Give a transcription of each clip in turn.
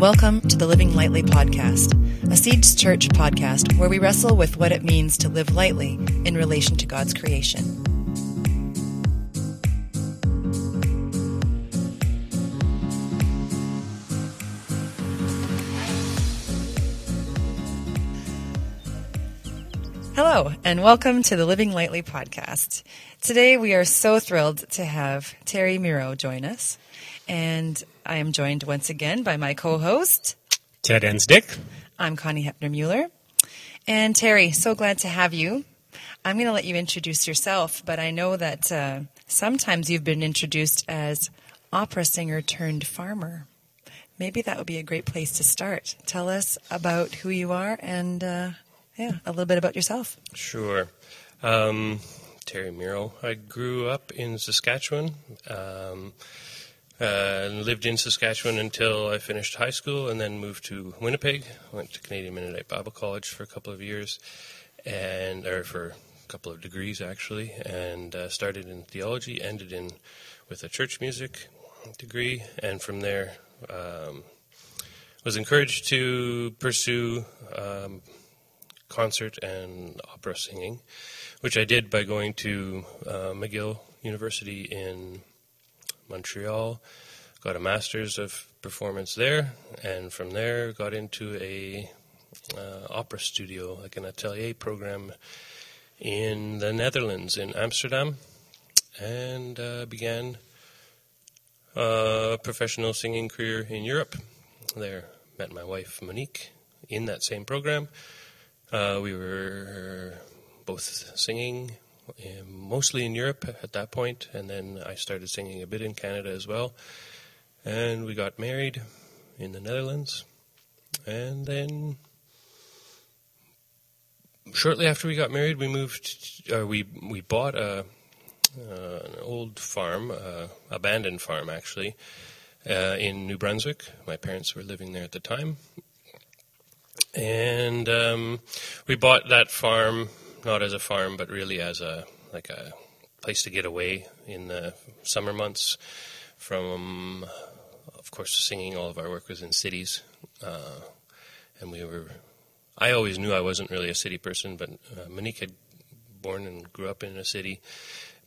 welcome to the Living Lightly podcast, a Seeds Church podcast where we wrestle with what it means to live lightly in relation to God's creation. Hello, and welcome to the Living Lightly podcast. Today we are so thrilled to have Terry Mierau join us. And I am joined once again by my co host, Ted Enns-Dyck. I'm Connie Heppner Mueller. And Terry, so glad to have you. I'm going to let you introduce yourself, but I know that uh, sometimes you've been introduced as opera singer turned farmer. Maybe that would be a great place to start. Tell us about who you are and, uh, yeah, a little bit about yourself. Sure. Um, Terry Mierau. I grew up in Saskatchewan. Um, uh, lived in Saskatchewan until I finished high school and then moved to Winnipeg. Went to Canadian Mennonite Bible College for a couple of years, and or for a couple of degrees actually, and uh, started in theology, ended in with a church music degree, and from there um, was encouraged to pursue um, concert and opera singing, which I did by going to uh, McGill University in Montreal, got a master's of performance there, and from there got into a uh, opera studio, like an atelier program in the Netherlands, in Amsterdam, and uh, began a professional singing career in Europe. There, met my wife Monique in that same program. Uh, we were both singing mostly in Europe at that point, and then I started singing a bit in Canada as well. And we got married in the Netherlands, and then shortly after we got married, we moved. Uh, we we bought a uh, an old farm, uh, abandoned farm actually, uh, in New Brunswick. My parents were living there at the time, and um, we bought that farm not as a farm, but really as a like a place to get away in the summer months from, of course, singing. All of our work was in cities, uh, and we were. I always knew I wasn't really a city person, but uh, Monique had born and grew up in a city,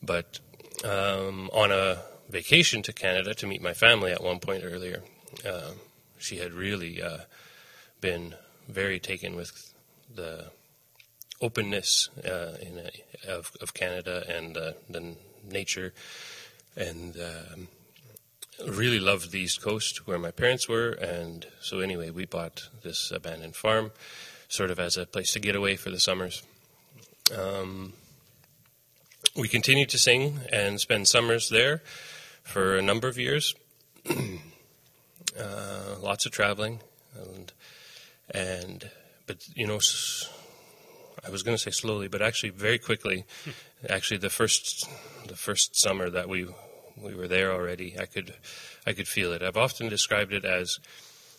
but um, on a vacation to Canada to meet my family at one point earlier, uh, she had really uh, been very taken with the openness uh, a, of, of, Canada and uh, the nature, and um, really loved the East Coast where my parents were. And so, anyway, we bought this abandoned farm, sort of as a place to get away for the summers. Um, we continued to sing and spend summers there for a number of years. uh, lots of traveling, and and but you know I was going to say slowly, but actually very quickly. actually, the first the first summer that we we were there already, I could I could feel it. I've often described it as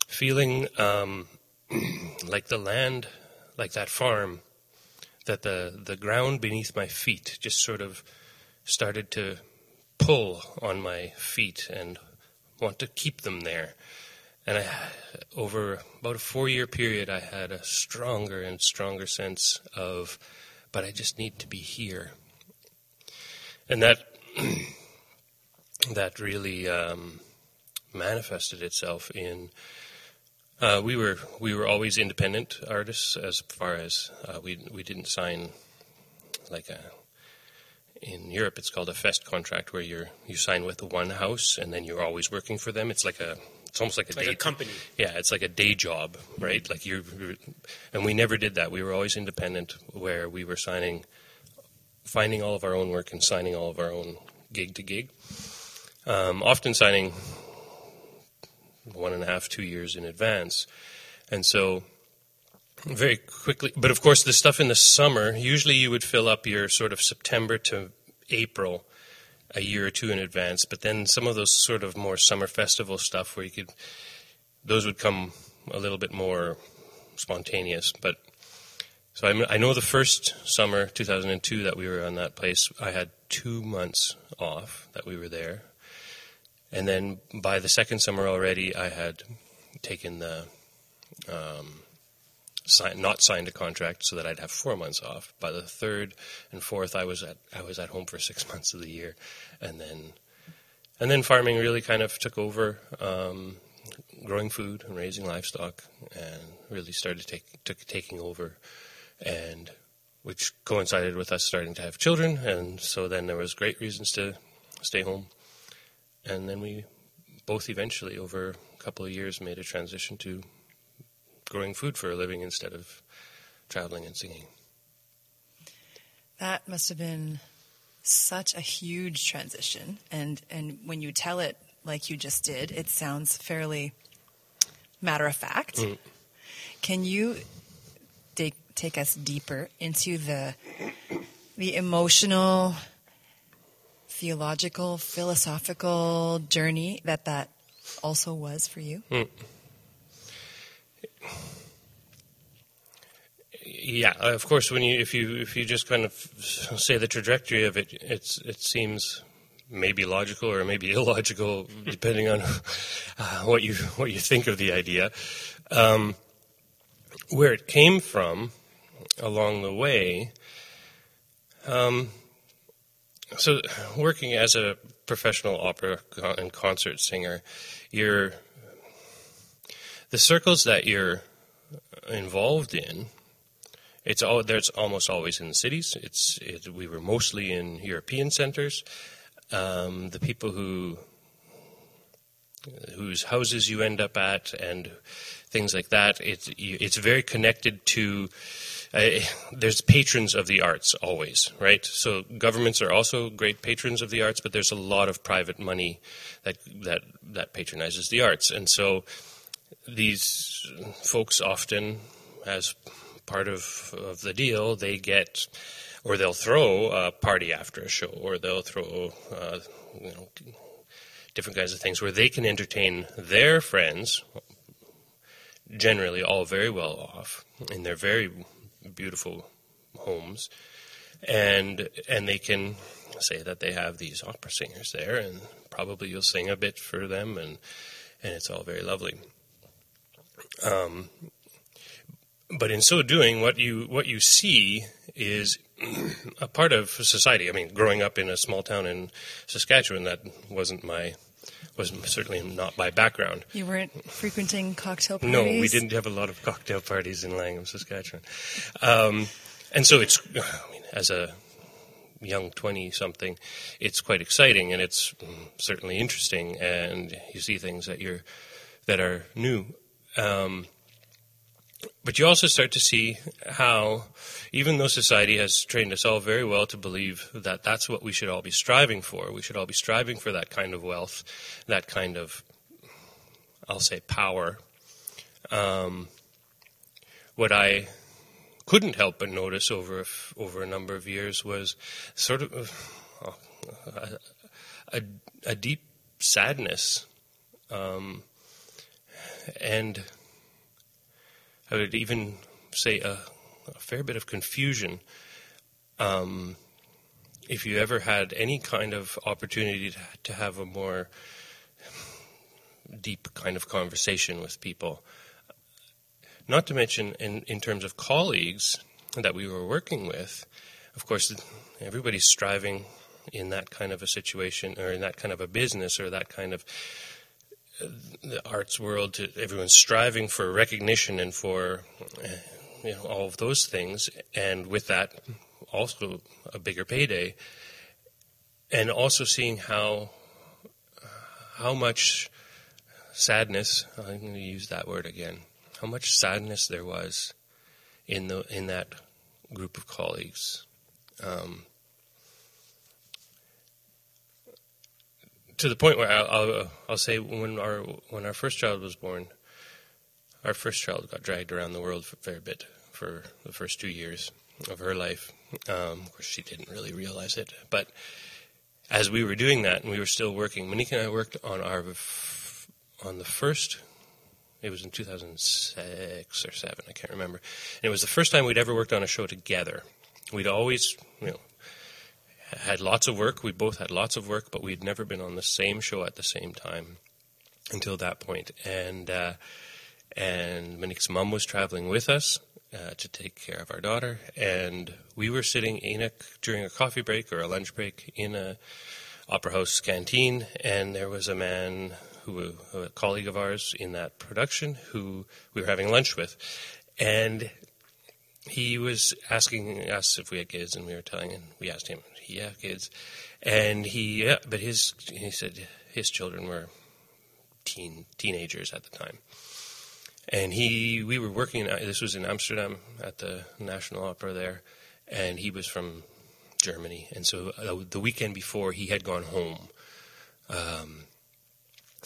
feeling um, like the land, like that farm, that the the ground beneath my feet just sort of started to pull on my feet and want to keep them there. And I, over about a four year period, I had a stronger and stronger sense of, but I just need to be here. And that, that really um, manifested itself in. Uh, we were we were always independent artists as far as uh, we we didn't sign like a in Europe it's called a fest contract where you you sign with one house and then you're always working for them. It's like a it's almost like a like day a company. Yeah, it's like a day job, right? Like you, and we never did that. We were always independent, where we were signing, finding all of our own work and signing all of our own gig to gig. Um, often signing one and a half, two years in advance, and so very quickly. But of course, the stuff in the summer, usually you would fill up your sort of September to April a year or two in advance. But then some of those sort of more summer festival stuff where you could, those would come a little bit more spontaneous. But so I, I know the first summer, 2002, that we were on that place, I had two months off that we were there. And then by the second summer already, I had taken the um, sign, not signed a contract so that I'd have four months off. By the third and fourth, I was at I was at home for six months of the year, and then and then farming really kind of took over. Um, growing food and raising livestock, and really started take, took, taking over, and which coincided with us starting to have children, and so then there was great reasons to stay home, and then we both eventually over a couple of years made a transition to growing food for a living instead of traveling and singing. That must have been such a huge transition, and and when you tell it like you just did, it sounds fairly matter of fact. Mm. Can you take take us deeper into the the emotional, theological, philosophical journey that that also was for you? Mm. Yeah, of course. When you if you if you just kind of say the trajectory of it, it's it seems maybe logical or maybe illogical, depending on uh, what you what you think of the idea. Um, where it came from along the way. Um, so, working as a professional opera and concert singer, you're the circles that you're involved in. It's all there's almost always in the cities. It's it, we were mostly in European centers, um, the people who whose houses you end up at and things like that. It's it's very connected to. Uh, there's patrons of the arts always, right? So governments are also great patrons of the arts, but there's a lot of private money that that that patronizes the arts, and so these folks often, as part of of the deal, they get or they'll throw a party after a show, or they'll throw uh, you know different kinds of things where they can entertain their friends, generally all very well off in their very beautiful homes, and and they can say that they have these opera singers there, and probably you'll sing a bit for them, and and it's all very lovely. Um, but in so doing, what you what you see is a part of society. I mean, growing up in a small town in Saskatchewan, that wasn't my was certainly not my background. You weren't frequenting cocktail parties. No, we didn't have a lot of cocktail parties in Langham, Saskatchewan, um, and so it's. I mean, as a young 20 something it's quite exciting and it's certainly interesting and you see things that you're that are new um, but you also start to see how, even though society has trained us all very well to believe that that's what we should all be striving for, we should all be striving for that kind of wealth, that kind of, I'll say, power. Um, what I couldn't help but notice over over a number of years was sort of uh, a, a, deep sadness um, and I would even say a, a fair bit of confusion. Um, if you ever had any kind of opportunity to, to have a more deep kind of conversation with people, not to mention in, in terms of colleagues that we were working with, of course, everybody's striving in that kind of a situation or in that kind of a business or that kind of the arts world to everyone's striving for recognition and for you know, all of those things, and with that, also a bigger payday, and also seeing how how much sadness I'm going to use that word again. How much sadness there was in the in that group of colleagues. Um, to the point where I'll, I'll, say when our when our first child was born, our first child got dragged around the world for a fair bit for the first two years of her life. Um, of course, she didn't really realize it, but as we were doing that and we were still working, Monique and I worked on our on the first. It was in 2006 or seven, I can't remember. And it was the first time we'd ever worked on a show together. We'd always, you know, had lots of work. We both had lots of work, but we'd never been on the same show at the same time until that point. And uh, and Monique's mom was traveling with us uh, to take care of our daughter, and we were sitting in a during a coffee break or a lunch break in a opera house canteen, and there was a man who a colleague of ours in that production who we were having lunch with, and he was asking us if we had kids, and we were telling him we asked him, yeah, kids, and he yeah, but his he said his children were teen teenagers at the time. And he, we were working. This was in Amsterdam at the National Opera there, and he was from Germany. And so uh, the weekend before, he had gone home, um,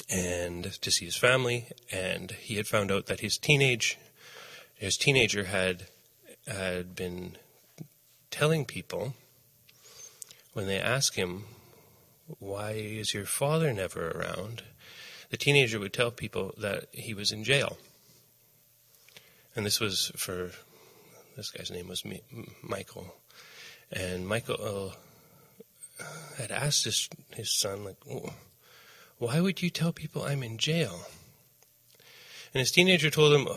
and to see his family. And he had found out that his teenage, his teenager had had been telling people when they ask him, "Why is your father never around?" the teenager would tell people that he was in jail. And this was for this guy's name was Michael, and Michael uh, had asked his his son like, "Why would you tell people I'm in jail?" And his teenager told him,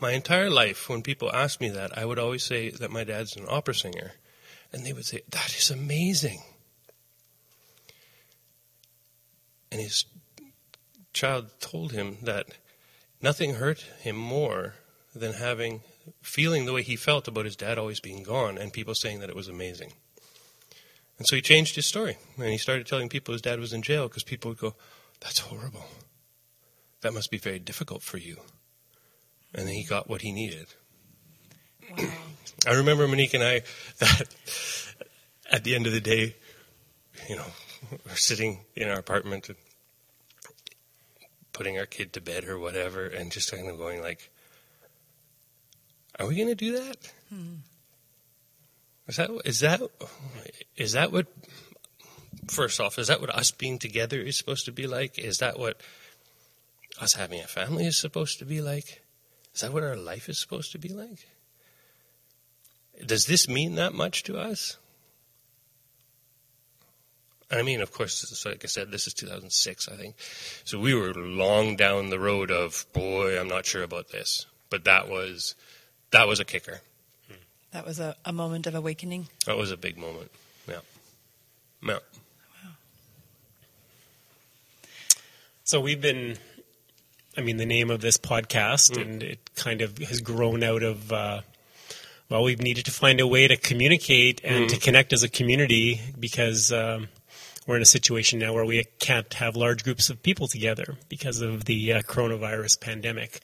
"My entire life, when people ask me that, I would always say that my dad's an opera singer, and they would say that is amazing." And his child told him that nothing hurt him more than having feeling the way he felt about his dad always being gone and people saying that it was amazing. And so he changed his story and he started telling people his dad was in jail because people would go, That's horrible. That must be very difficult for you. And then he got what he needed. Wow. I remember Monique and I that at the end of the day, you know, we're sitting in our apartment and putting our kid to bed or whatever, and just kind of going like, "Are we going to do that? Hmm. Is that is that is that what? First off, is that what us being together is supposed to be like? Is that what us having a family is supposed to be like? Is that what our life is supposed to be like? Does this mean that much to us? I mean, of course, like I said, this is 2006, I think. So we were long down the road of, boy, I'm not sure about this. But that was, that was a kicker. That was a, a moment of awakening. That was a big moment. Yeah. Yeah. Wow. So we've been, I mean, the name of this podcast, mm. and it kind of has grown out of, uh, well, we've needed to find a way to communicate and mm. to connect as a community because um, we're in a situation now where we can't have large groups of people together because of the uh, coronavirus pandemic.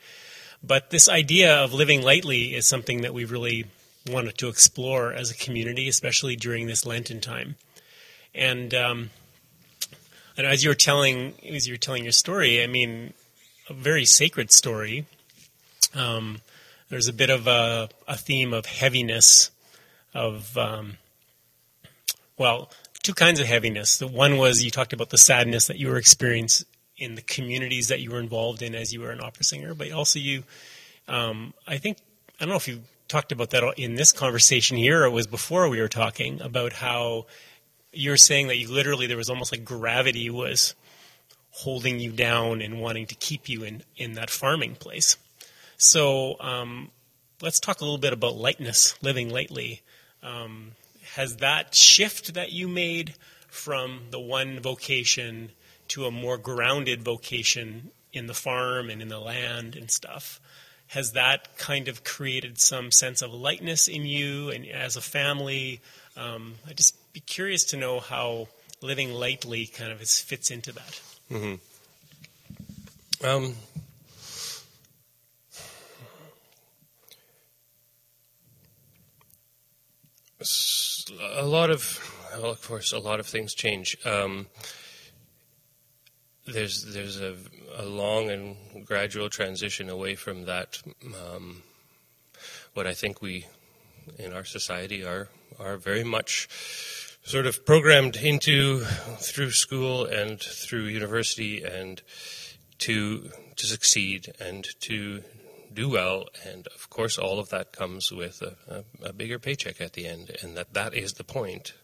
But this idea of living lightly is something that we really wanted to explore as a community, especially during this Lenten time. And um, as you were telling, as you were telling your story, I mean, a very sacred story. Um, there's a bit of a, a, theme of heaviness, of um, well, two kinds of heaviness. The one was you talked about the sadness that you were experiencing in the communities that you were involved in as you were an opera singer, but also you, um, I think, I don't know if you talked about that in this conversation here or it was before we were talking about how you're saying that you literally there was almost like gravity was holding you down and wanting to keep you in, in that farming place. So um, let's talk a little bit about lightness, living lightly. Um, has that shift that you made from the one vocation to a more grounded vocation in the farm and in the land and stuff has that kind of created some sense of lightness in you and as a family um, i'd just be curious to know how living lightly kind of fits into that mm-hmm. um, a lot of, well, of course, a lot of things change. Um, there's there's a, a long and gradual transition away from that. Um, what I think we in our society are are very much sort of programmed into through school and through university and to to succeed and to do well, and of course, all of that comes with a, a, a bigger paycheck at the end, and that that is the point.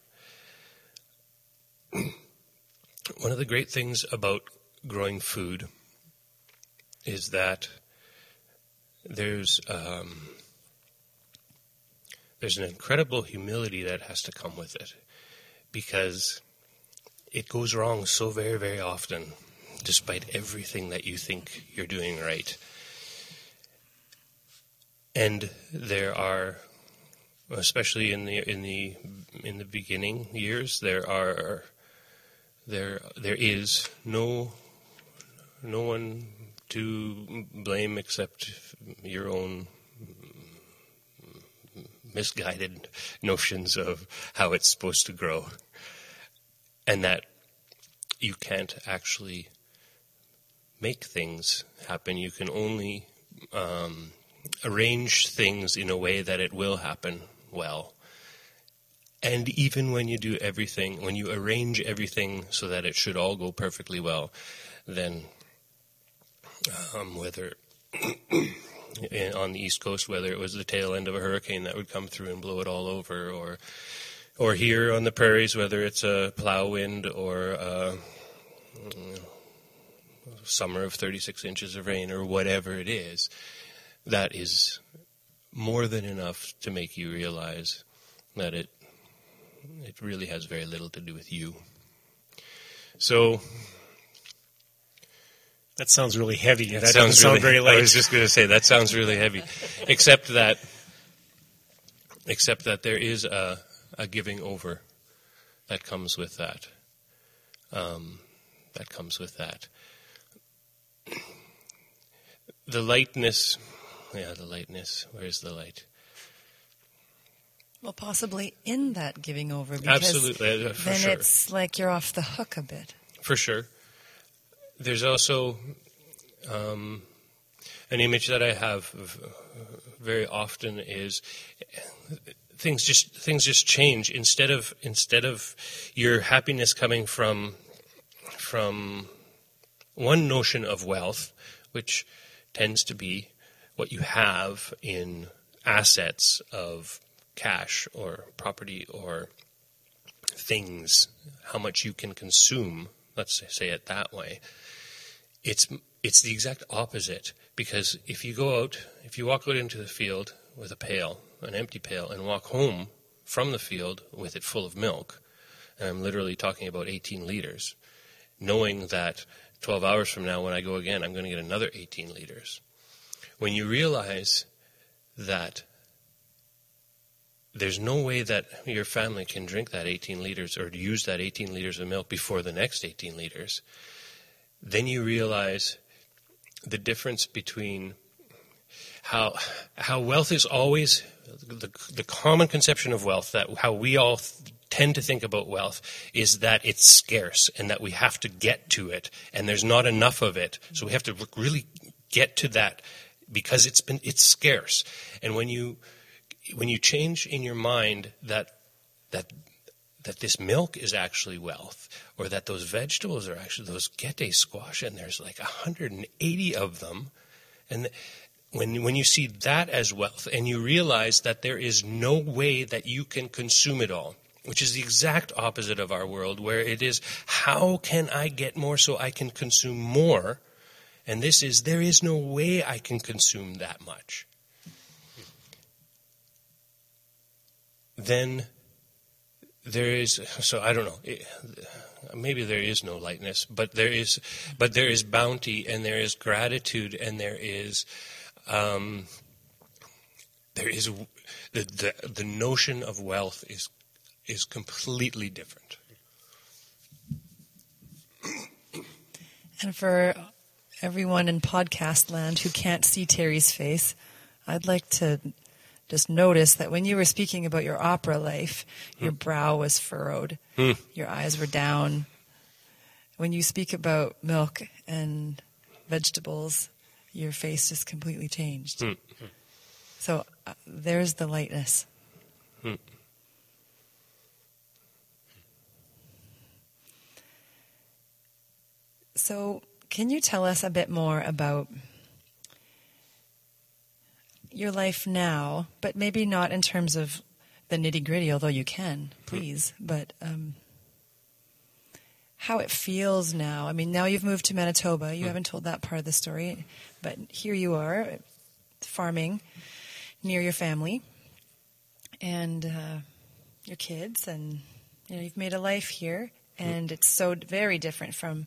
One of the great things about growing food is that there's um, there's an incredible humility that has to come with it because it goes wrong so very very often despite everything that you think you're doing right and there are especially in the in the in the beginning years there are there there is no no one to blame except your own misguided notions of how it's supposed to grow. And that you can't actually make things happen. You can only um, arrange things in a way that it will happen well. And even when you do everything, when you arrange everything so that it should all go perfectly well, then um, whether on the East Coast, whether it was the tail end of a hurricane that would come through and blow it all over, or or here on the prairies, whether it's a plow wind or a summer of 36 inches of rain or whatever it is, that is more than enough to make you realize that it it really has very little to do with you. So that sounds really heavy. That, that sounds sound very light. I was just going to say that sounds really heavy, except that, except that there is a, a giving over that comes with that. Um, that comes with that. The lightness, yeah, the lightness. Where's the light? Well, possibly in that giving over. Because Absolutely, uh, then sure. it's like you're off the hook a bit. For sure. There's also um, an image that I have of, uh, very often is things just things just change instead of instead of your happiness coming from from one notion of wealth, which tends to be what you have in assets of cash or property or things, how much you can consume. Let's say it that way it's it's the exact opposite because if you go out, if you walk out into the field with a pail, an empty pail, and walk home from the field with it full of milk, and I'm literally talking about 18 liters, knowing that 12 hours from now when I go again, I'm going to get another 18 liters. When you realize that there's no way that your family can drink that 18 liters or use that 18 liters of milk before the next 18 liters, then you realize the difference between how how wealth is always the, the common conception of wealth that how we all th- tend to think about wealth is that it's scarce and that we have to get to it and there's not enough of it. So we have to really get to that because it's been it's scarce and when you when you change in your mind that that that this milk is actually wealth, or that those vegetables are actually those gete squash, and there's like 180 of them. And when, when you see that as wealth, and you realize that there is no way that you can consume it all, which is the exact opposite of our world, where it is, how can I get more so I can consume more? And this is, there is no way I can consume that much. Then there is so I don't know. Maybe there is no lightness, but there is, but there is bounty, and there is gratitude, and there is, um, there is the, the the notion of wealth is is completely different. And for everyone in podcast land who can't see Terry's face, I'd like to just notice that when you were speaking about your opera life, your brow was furrowed, Hmm. your eyes were down. When you speak about milk and vegetables, your face just completely changed. Hmm. So uh, there's the lightness. Hmm. So, can you tell us a bit more about your life now, but maybe not in terms of the nitty gritty, although you can, please, but um, how it feels now. I mean, now you've moved to Manitoba. You haven't told that part of the story, but here you are farming near your family and uh, your kids, and you know you've made a life here, and it's so very different from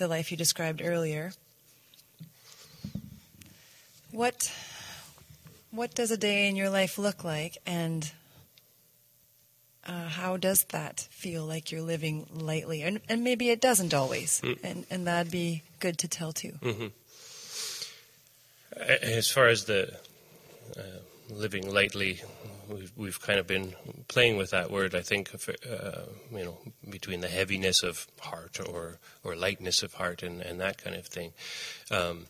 the life you described earlier. What what does a day in your life look like, and uh, how does that feel like you're living lightly? And, and maybe it doesn't always, Mm. and, and that'd be good to tell too. As far as the uh, living lightly, we've, kind of been playing with that word. I think, uh, you know, between the heaviness of heart or or lightness of heart and, and that kind of thing, um,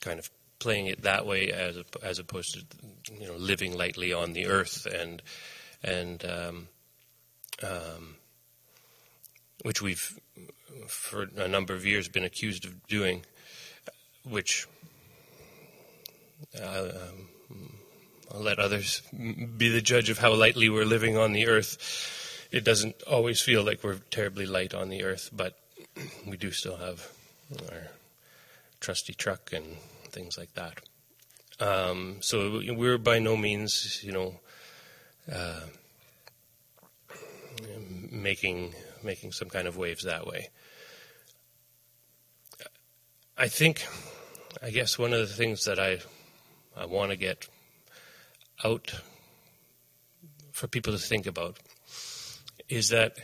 kind of playing it that way as as opposed to you know living lightly on the earth and and um, um, which we've for a number of years been accused of doing, which uh, um, I'll let others be the judge of how lightly we're living on the earth. It doesn't always feel like we're terribly light on the earth, but we do still have our trusty truck and things like that. Um, so we're by no means, you know, uh, making making some kind of waves that way. I think, I guess one of the things that I I want to get out for people to think about is that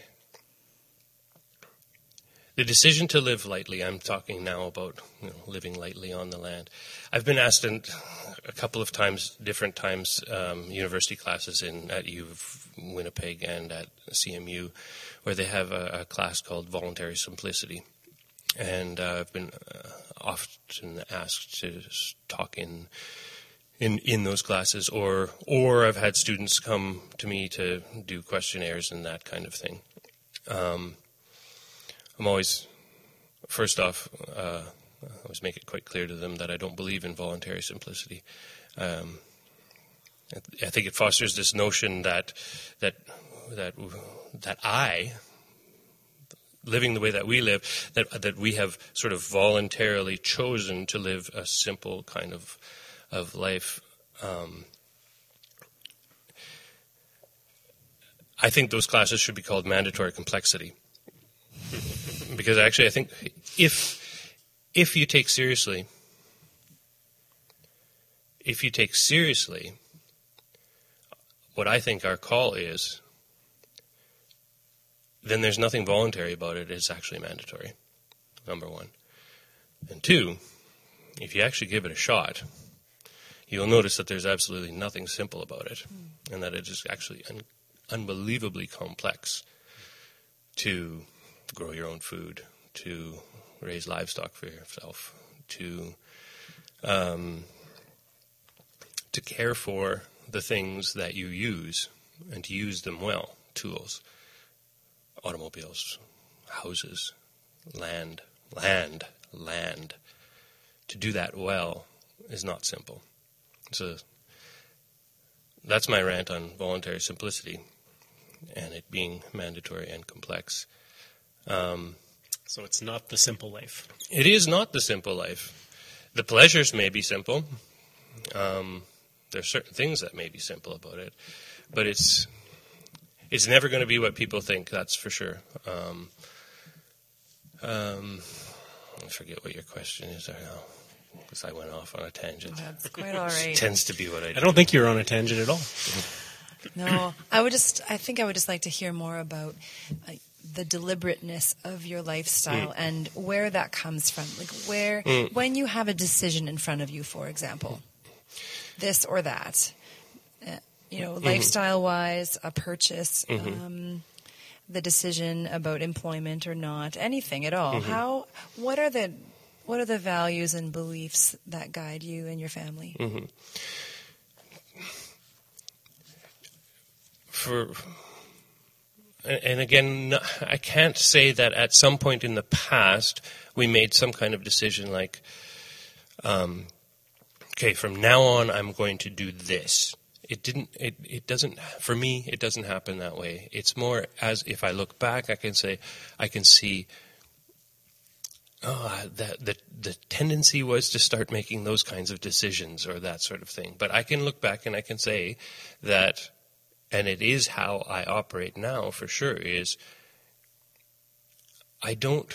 the decision to live lightly. I'm talking now about you know, living lightly on the land. I've been asked in, a couple of times, different times, um, university classes in at U of Winnipeg and at CMU, where they have a, a class called Voluntary Simplicity, and uh, I've been uh, often asked to talk in in in those classes, or or I've had students come to me to do questionnaires and that kind of thing. Um, I'm always, first off, uh, I always make it quite clear to them that I don't believe in voluntary simplicity. Um, I think it fosters this notion that that that that I, living the way that we live, that that we have sort of voluntarily chosen to live a simple kind of of life. Um, I think those classes should be called mandatory complexity because actually I think if if you take seriously if you take seriously what I think our call is, then there's nothing voluntary about it. It's actually mandatory. Number one. And two, if you actually give it a shot, you'll notice that there's absolutely nothing simple about it, and that it is actually un- unbelievably complex to grow your own food, to raise livestock for yourself, to um, to care for the things that you use and to use them well. Tools, automobiles, houses, land, land, land. To do that well is not simple. So that's my rant on voluntary simplicity and it being mandatory and complex. Um, So it's not the simple life. it is not the simple life. The pleasures may be simple. Um, are certain things that may be simple about it, but it's it's never going to be what people think. That's for sure. Um, um, I forget what your question is there now, because I went off on a tangent. That's quite all right. Tends to be what I. do. I don't think you're on a tangent at all. No, I would just. I think I would just like to hear more about uh, the deliberateness of your lifestyle and where that comes from. Like where, when you have a decision in front of you, for example, this or that, uh, you know, lifestyle wise, a purchase, um, the decision about employment or not, anything at all. How? What are the what are the values and beliefs that guide you and your family? for and and again i can't say that at some point in the past we made some kind of decision like um, okay from now on i'm going to do this. It didn't it, it doesn't for me it doesn't happen that way. It's more as if i look back i can say i can see oh, that the the tendency was to start making those kinds of decisions or that sort of thing. But I can look back and I can say that, and it is how I operate now for sure. Is I don't.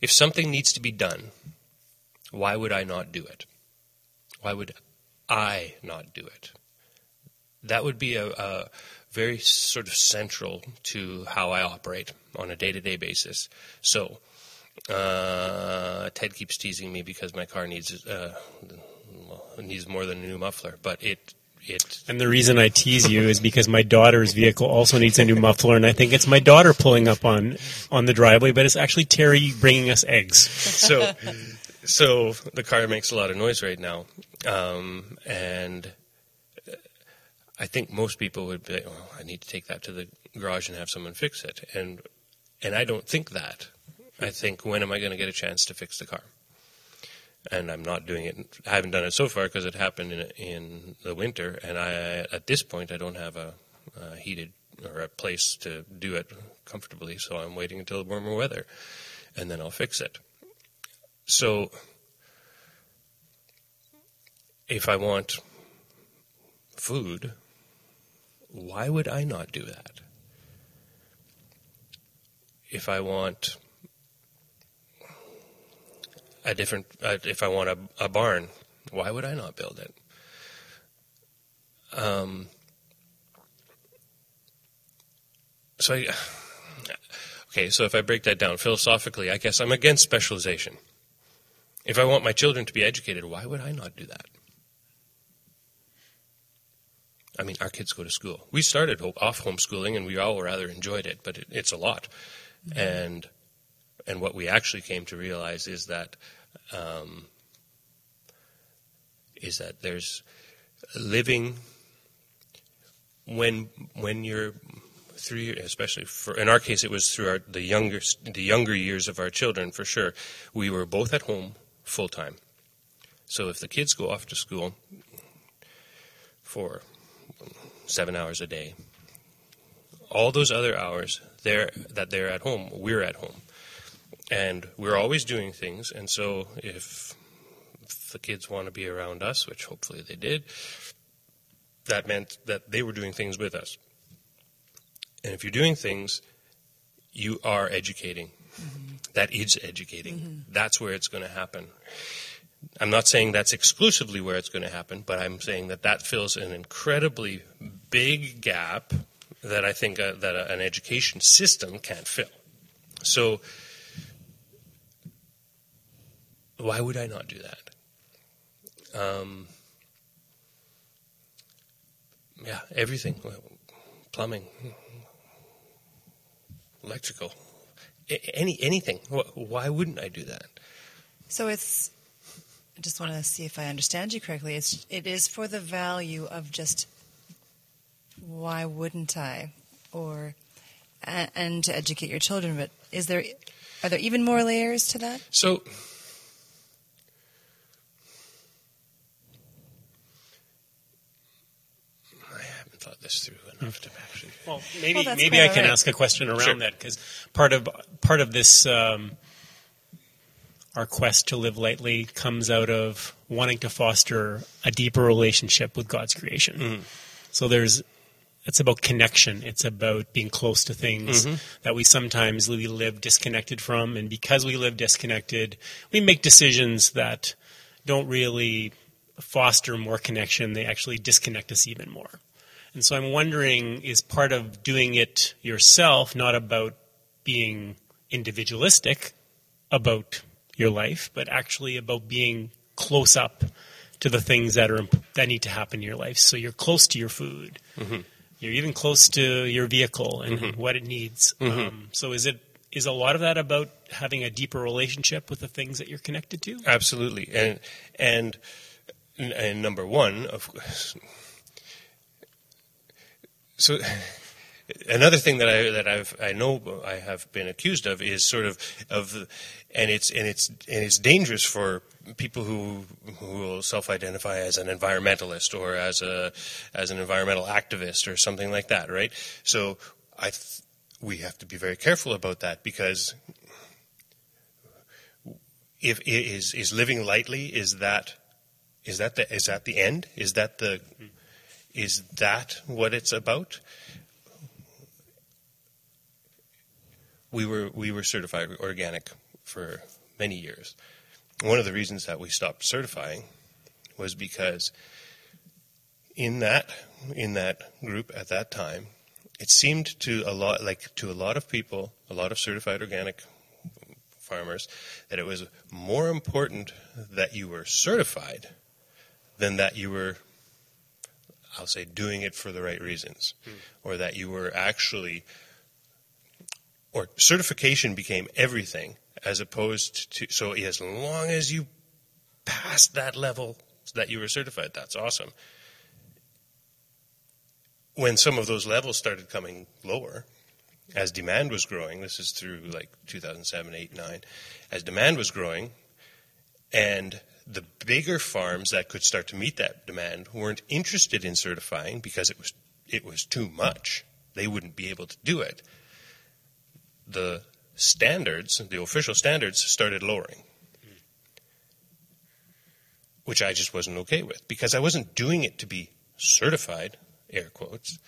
If something needs to be done, why would I not do it? Why would I not do it? That would be a, a very sort of central to how I operate on a day to day basis. So, uh, Ted keeps teasing me because my car needs uh, needs more than a new muffler, but it it. And the reason I tease you is because my daughter's vehicle also needs a new muffler, and I think it's my daughter pulling up on on the driveway, but it's actually Terry bringing us eggs. So, so the car makes a lot of noise right now, um, and I think most people would be, well, I need to take that to the garage and have someone fix it, and and I don't think that. I think, when am I going to get a chance to fix the car? And I'm not doing it. I haven't done it so far because it happened in in the winter, and I at this point I don't have a, a heated or a place to do it comfortably, so I'm waiting until warmer weather, and then I'll fix it. So, if I want food, why would I not do that? If I want a different, uh, if I want a, a, barn, why would I not build it? Um, so, I, okay, so if I break that down philosophically, I guess I'm against specialization. If I want my children to be educated, why would I not do that? I mean, our kids go to school. We started off homeschooling, and we all rather enjoyed it, but it, it's a lot. Mm-hmm. And and what we actually came to realize is that um, is that there's living when when you're through, especially for in our case, it was through our, the younger the younger years of our children for sure. We were both at home full time. So if the kids go off to school for seven hours a day. All those other hours they're, that they're at home, we're at home. And we're always doing things. And so if, if the kids want to be around us, which hopefully they did, that meant that they were doing things with us. And if you're doing things, you are educating. Mm-hmm. That is educating. Mm-hmm. That's where it's going to happen. I'm not saying that's exclusively where it's going to happen, but I'm saying that that fills an incredibly big gap that I think uh, that uh, an education system can't fill. So, why would I not do that? Um, yeah, everything plumbing, electrical, any anything. Why wouldn't I do that? So it's I just want to see if I understand you correctly. It's it is for the value of just why wouldn't I, or and to educate your children. But is there are there even more layers to that? So. Thought this through enough to actually. Well, maybe well, maybe I can right. ask a question around sure. that because part of part of this um, our quest to live lightly comes out of wanting to foster a deeper relationship with God's creation. Mm-hmm. So there's it's about connection. It's about being close to things mm-hmm. that we sometimes we live disconnected from, and because we live disconnected, we make decisions that don't really foster more connection. They actually disconnect us even more. And so I'm wondering, is part of doing it yourself not about being individualistic about your life, but actually about being close up to the things that are that need to happen in your life. So you're close to your food. Mm-hmm. You're even close to your vehicle and mm-hmm. what it needs. Mm-hmm. Um, so is it is a lot of that about having a deeper relationship with the things that you're connected to? Absolutely, and and and number one, of course. So another thing that I that I've I know I have been accused of is sort of of and it's and it's and it's dangerous for people who who will self-identify as an environmentalist or as a as an environmental activist or something like that, right? So I th- we have to be very careful about that because if is is living lightly is that is that the is that the end? Is that the is that what it's about? We were we were certified organic for many years. One of the reasons that we stopped certifying was because in that in that group at that time, it seemed to a lot like to a lot of people, a lot of certified organic farmers, that it was more important that you were certified than that you were I'll say doing it for the right reasons, mm. or that you were actually, or certification became everything as opposed to, so as long as you passed that level that you were certified, that's awesome. When some of those levels started coming lower, as demand was growing, this is through like 2007, 8, 9, as demand was growing, and the bigger farms that could start to meet that demand weren't interested in certifying because it was it was too much. They wouldn't be able to do it. The standards, the official standards, started lowering, which I just wasn't okay with because I wasn't doing it to be certified, air quotes.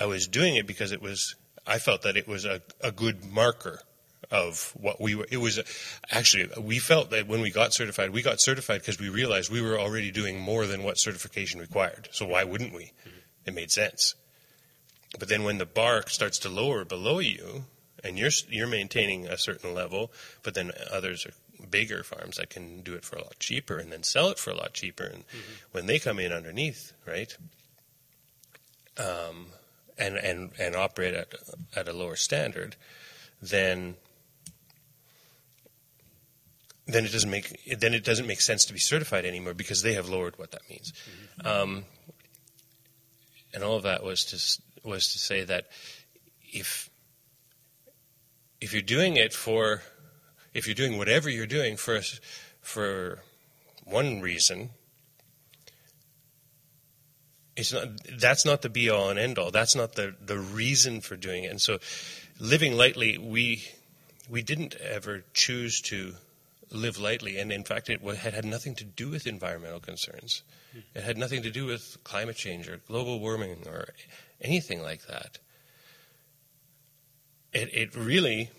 I was doing it because it was I felt that it was a, a good marker of what we were. It was actually we felt that when we got certified, we got certified because we realized we were already doing more than what certification required. So why wouldn't we? Mm-hmm. It made sense. But then when the bar starts to lower below you, and you're you're maintaining a certain level, but then others are bigger farms that can do it for a lot cheaper and then sell it for a lot cheaper, and mm-hmm. when they come in underneath, right? Um, and and and operate at at a lower standard, then then it doesn't make then it doesn't make sense to be certified anymore because they have lowered what that means. Mm-hmm. Um, and all of that was to was to say that if if you're doing it for if you're doing whatever you're doing for for one reason, it's not that's not the be all and end all. That's not the the reason for doing it. And so, living lightly, we we didn't ever choose to live lightly, and in fact, it had had nothing to do with environmental concerns. It had nothing to do with climate change or global warming or anything like that. It, it really,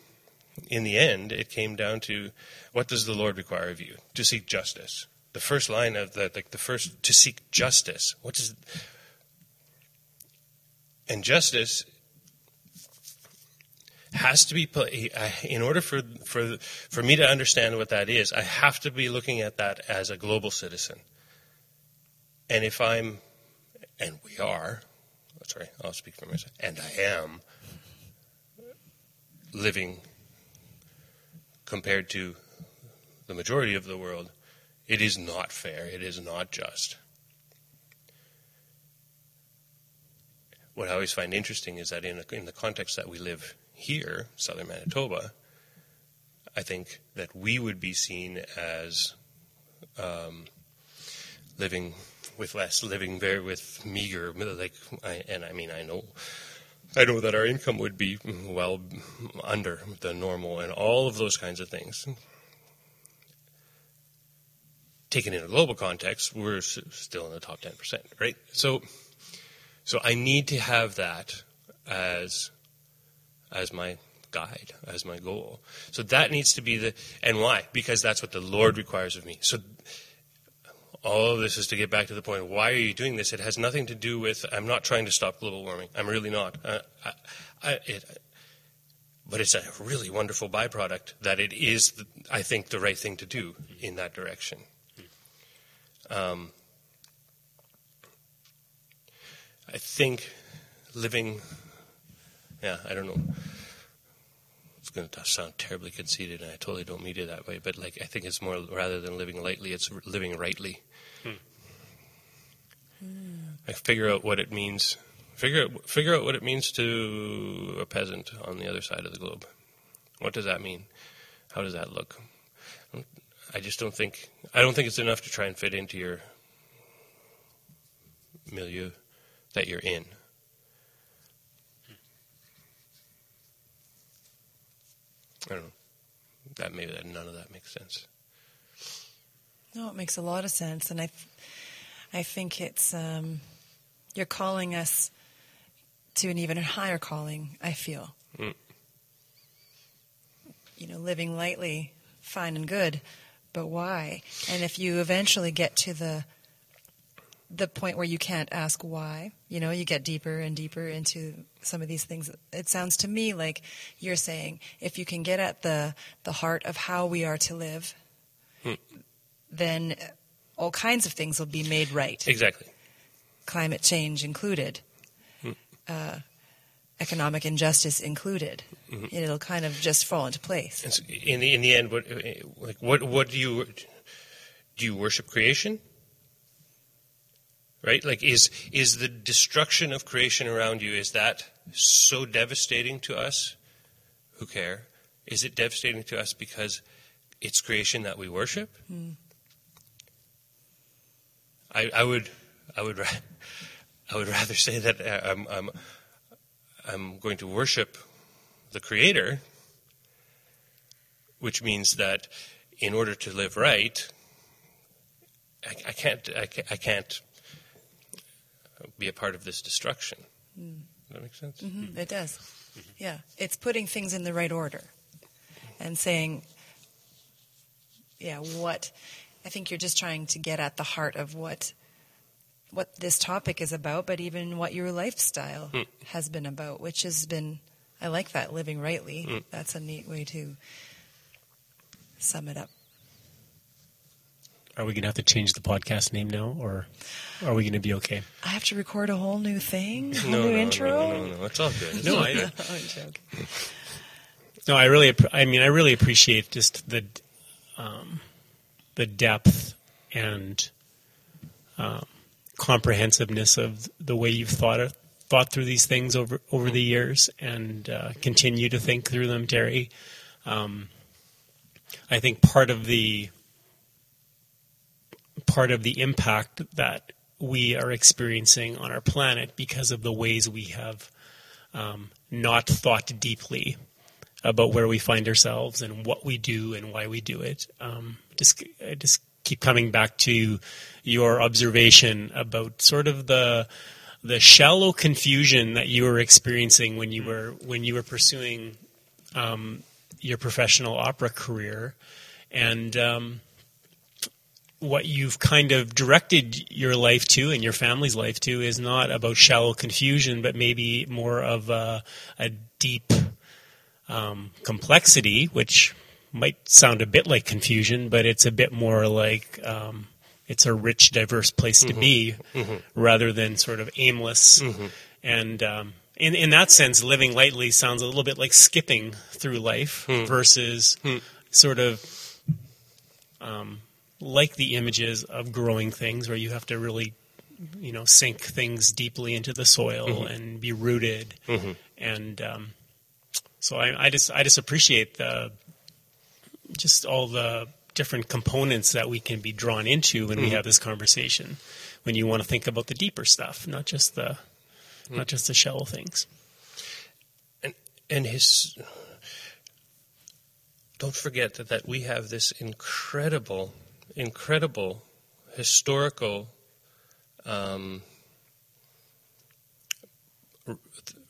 in the end, it came down to what does the Lord require of you? To seek justice. The first line of the like the first to seek justice. What does and justice has to be put in order for, for, for me to understand what that is i have to be looking at that as a global citizen. And if i'm and we are oh, sorry i'll speak for myself and i am living compared to the majority of the world it is not fair it is not just. What i always find interesting is that in, in the context that we live here, southern Manitoba, I think that we would be seen as um, living with less, living very with meager, like, I, and I mean, I know, I know that our income would be well under the normal, and all of those kinds of things. Taken in a global context, we're still in the top ten percent, right? So, so I need to have that as as my guide, as my goal. So that needs to be the, and why? Because that's what the Lord requires of me. So all of this is to get back to the point why are you doing this? It has nothing to do with, I'm not trying to stop global warming. I'm really not. Uh, I, I, it, but it's a really wonderful byproduct that it is, I think, the right thing to do in that direction. Um, I think living yeah, I don't know. It's going to sound terribly conceited, and I totally don't mean it that way. But like, I think it's more rather than living lightly, it's living rightly. Hmm. I figure out what it means. Figure out, figure out what it means to a peasant on the other side of the globe. What does that mean? How does that look? I just don't think I don't think it's enough to try and fit into your milieu that you're in. I don't know. That maybe that none of that makes sense. No, it makes a lot of sense, and I, I think it's um, you're calling us to an even higher calling. I feel, Mm. you know, living lightly, fine and good, but why? And if you eventually get to the the point where you can't ask why, you know, you get deeper and deeper into some of these things. It sounds to me like you're saying if you can get at the the heart of how we are to live, hmm. then all kinds of things will be made right, Exactly. climate change included, hmm. uh, economic injustice included. Hmm. It'll kind of just fall into place. So in the in the end, what uh, like what what do you do? You worship creation, right? Like is is the destruction of creation around you is that so devastating to us who care? Is it devastating to us because it's creation that we worship? I, I would I would I would rather say that uh, I'm I'm I'm going to worship the Creator which means that in order to live right, I, I can't, I, I can't be a part of this destruction. Does that make sense? Mhm, It does. Mm-hmm. Yeah. It's putting things in the right order and saying, yeah, what I think you're just trying to get at the heart of what what this topic is about, but even what your lifestyle hmm. has been about, which has been I like that living rightly. Hmm. That's a neat way to sum it up. Are we going to have to change the podcast name now, or are we going to be okay? I have to record a whole new thing, a whole No, new no, intro. no, no, no, no. It's all good. It's No, I-. I'm joking. No, I really, I mean, I really appreciate just the, um, the depth and um, comprehensiveness of the way you've thought of, thought through these things over over the years, and uh, continue to think through them, Terry. Um, I think part of the part of the impact that we are experiencing on our planet because of the ways we have um, not thought deeply about where we find ourselves and what we do and why we do it. Um, just, I just keep coming back to your observation about sort of the the shallow confusion that you were experiencing when you were when you were pursuing um, your professional opera career, and um, what you've kind of directed your life to and your family's life to is not about shallow confusion, but maybe more of a, a deep um, complexity, which might sound a bit like confusion, but it's a bit more like um, it's a rich, diverse place to be, rather than sort of aimless. And um, in in that sense, living lightly sounds a little bit like skipping through life versus sort of um, like the images of growing things, where you have to really you know sink things deeply into the soil mm-hmm. and be rooted mm-hmm. and um, so I, I just I just appreciate the just all the different components that we can be drawn into when we mm-hmm. have this conversation. When you want to think about the deeper stuff, not just the not just the shallow things. and and his don't forget that, that we have this incredible incredible historical um,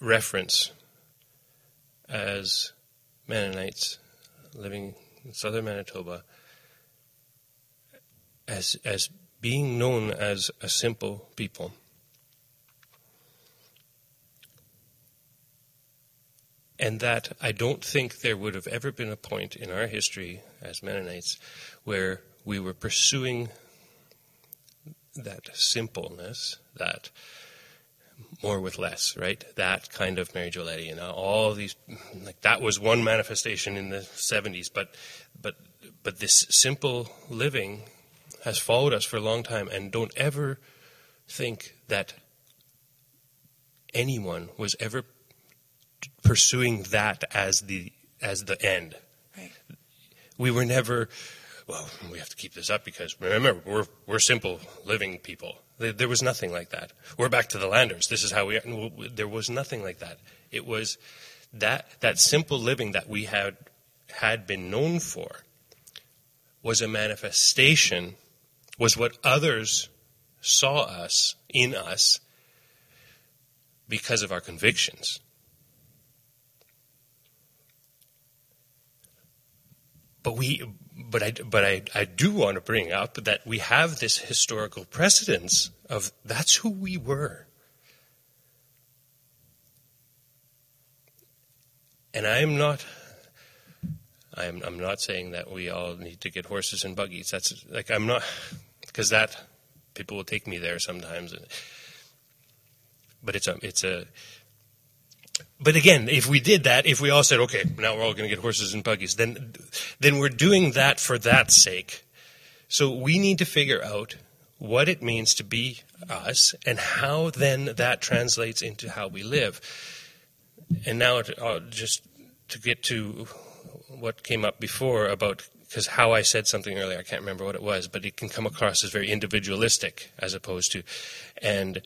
reference as Mennonites living in southern Manitoba as as being known as a simple people. And that I don't think there would have ever been a point in our history as Mennonites where we were pursuing that simpleness, that more with less, right? That kind of Mary Joletti, you know, all these, like that was one manifestation in the 70s, but, but, but this simple living has followed us for a long time, and don't ever think that anyone was ever pursuing that as the as the end. Right. We were never. Well, we have to keep this up because remember we're we're simple living people. There, was nothing like that. We're back to the landers. This is how we. no, There was nothing like that. It was that that simple living that we had had been known for was a manifestation was what others saw us in us because of our convictions. But we, but I, but I, I do want to bring up that we have this historical precedence of that's who we were. And I'm not, I'm, I'm not saying that we all need to get horses and buggies. That's like I'm not, because that people will take me there sometimes. But it's a, it's a, but again, if we did that, if we all said, okay, now we're all going to get horses and buggies, then, then we're doing that for that sake. So we need to figure out what it means to be us and how then that translates into how we live. And now, uh, just to get to what came up before about because how I said something earlier, I can't remember what it was, but it can come across as very individualistic as opposed to, and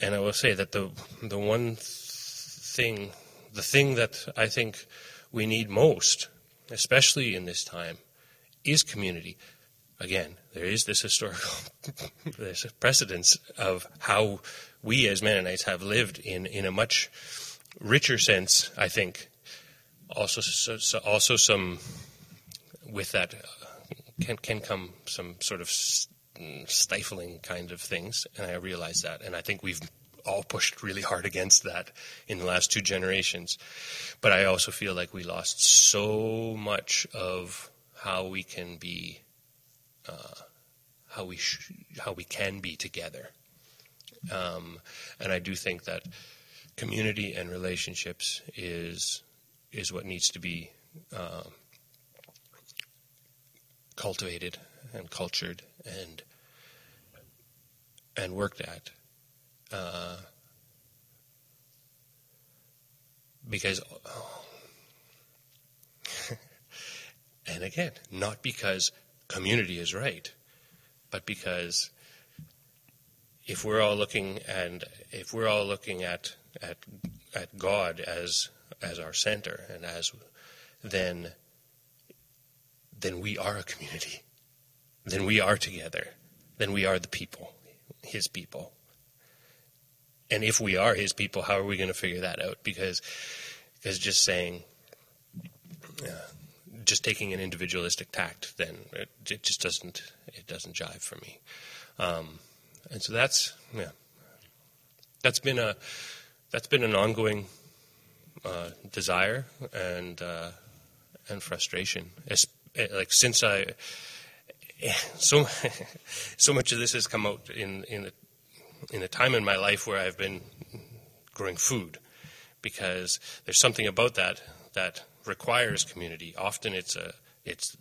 and I will say that the the one thing, the thing that I think we need most, especially in this time, is community. Again, there is this historical this precedence of how we as Mennonites have lived in, in a much richer sense, I think. Also, so, so also some with that can can come some sort of stifling kind of things, and I realize that, and I think we've all pushed really hard against that in the last two generations. But I also feel like we lost so much of how we can be, uh, how we sh- how we can be together. Um, and I do think that community and relationships is is what needs to be uh, cultivated and cultured and and worked at. Uh, because, oh, and again, not because community is right, but because if we're all looking and if we're all looking at at at God as as our center and as then then we are a community. Then we are together. Then we are the people, his people. And if we are his people, how are we going to figure that out? Because, because just saying, uh, just taking an individualistic tact, then it, it, just doesn't it doesn't jive for me. Um, and so that's yeah, that's been a that's been an ongoing uh, desire and uh, and frustration. It's, like since I so so much of this has come out in in the in a time in my life where I've been growing food because there's something about that that requires community. Often it's a it's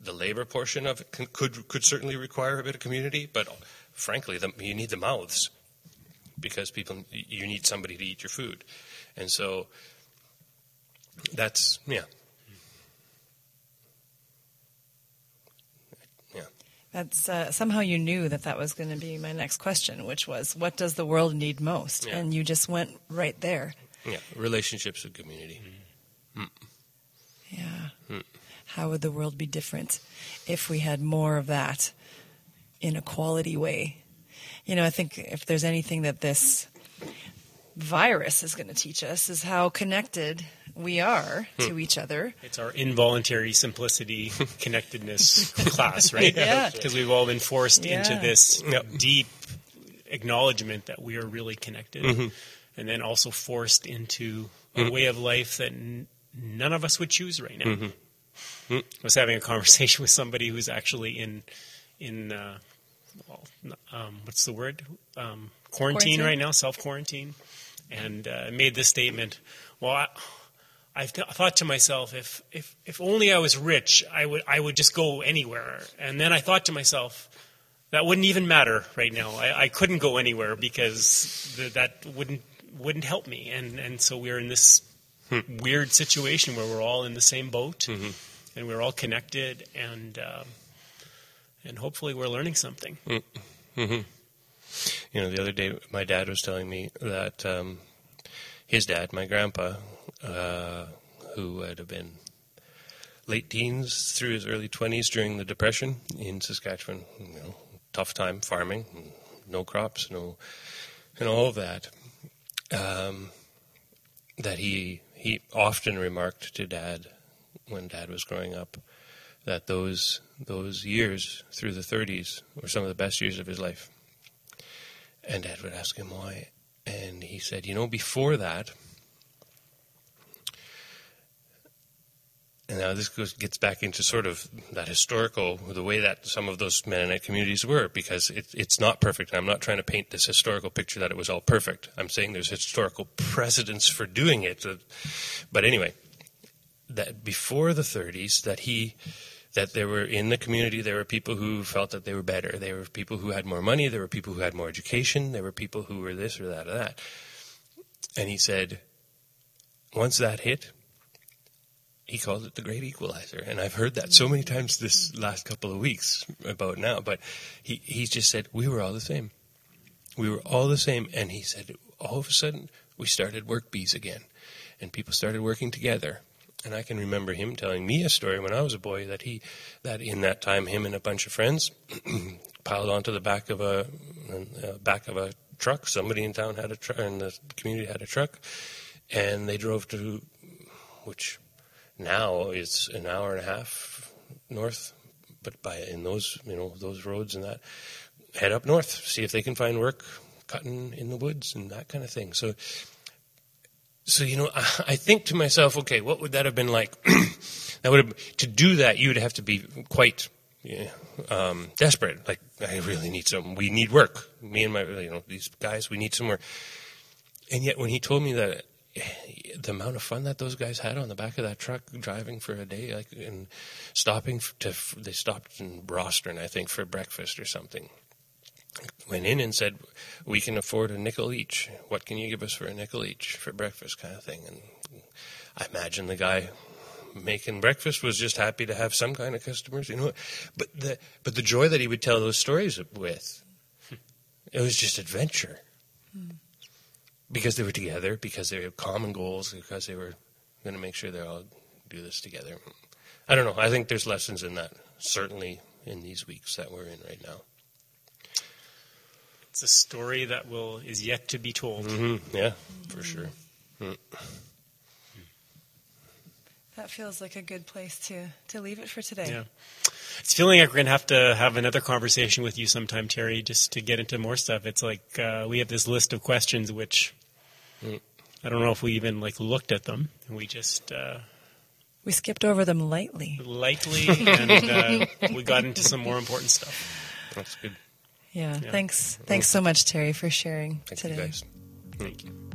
the labor portion of it can, could could certainly require a bit of community, but frankly, the, you need the mouths because people you need somebody to eat your food, and so that's yeah That's uh, somehow you knew that that was going to be my next question, which was, what does the world need most? Yeah. And you just went right there. Yeah, relationships with community. Mm. Yeah. Mm. How would the world be different if we had more of that in a quality way? You know, I think if there's anything that this virus is going to teach us is how connected we are to hmm. each other. It's our involuntary simplicity connectedness class, right? Yeah. Because we've all been forced yeah. into this deep acknowledgement that we are really connected. Mm-hmm. And then also forced into a mm-hmm. way of life that n- none of us would choose right now. Mm-hmm. I was having a conversation with somebody who's actually in in uh, well, um, what's the word um, quarantine, quarantine, right now, self quarantine, and uh, made this statement. Well, I, I've th- thought to myself, if, if, if only I was rich, I would, I would just go anywhere. And then I thought to myself, that wouldn't even matter right now. I, I couldn't go anywhere because th- that wouldn't, wouldn't help me. And, and so we're in this hmm. weird situation where we're all in the same boat mm-hmm. and we're all connected and, uh, and hopefully we're learning something. Mm-hmm. mm-hmm. You know, the other day my dad was telling me that um, his dad, my grandpa, uh, who would have been late teens through his early 20s during the Depression in Saskatchewan, you know, tough time farming, no crops, no, and all of that. Um, that he he often remarked to Dad when Dad was growing up that those those years through the 30s were some of the best years of his life. And Dad would ask him why, and he said, "You know, before that." And now this goes, gets back into sort of that historical, the way that some of those Mennonite communities were, because it, it's not perfect. I'm not trying to paint this historical picture that it was all perfect. I'm saying there's historical precedence for doing it. But anyway, that before the 30s, that he, that there were in the community, there were people who felt that they were better. There were people who had more money. There were people who had more education. There were people who were this or that or that. And he said, once that hit, he called it the great equalizer. And I've heard that so many times this last couple of weeks about now. But he, he just said, we were all the same. We were all the same. And he said, all of a sudden, we started work bees again. And people started working together. And I can remember him telling me a story when I was a boy that he, that in that time, him and a bunch of friends piled onto the back of a, uh, back of a truck. Somebody in town had a truck, and the community had a truck, and they drove to, which now it's an hour and a half north, but by in those you know those roads and that, head up north, see if they can find work cutting in the woods and that kind of thing. So, so you know, I, I think to myself, okay, what would that have been like? that would have to do that. You would have to be quite yeah, um, desperate. Like I really need some. We need work. Me and my you know these guys. We need some work. And yet, when he told me that the amount of fun that those guys had on the back of that truck driving for a day, like and stopping to they stopped in Rosthern, I think, for breakfast or something. Went in and said, "We can afford a nickel each. What can you give us for a nickel each for breakfast?" kind of thing. And I imagine the guy making breakfast was just happy to have some kind of customers, you know. But the but the joy that he would tell those stories with, it was just adventure. Hmm because they were together, because they had common goals, because they were going to make sure they all do this together. I don't know. I think there's lessons in that, certainly in these weeks that we're in right now. It's a story that will is yet to be told. Mm-hmm. Yeah, for sure. Mm. That feels like a good place to, to leave it for today. Yeah. It's feeling like we're going to have to have another conversation with you sometime, Terry, just to get into more stuff. It's like uh, we have this list of questions which mm. I don't know if we even like looked at them. We just uh, we skipped over them lightly, lightly, and uh, we got into some more important stuff. That's good. Yeah. yeah. Thanks. Thanks so much, Terry, for sharing Thank today. You guys. Thank you.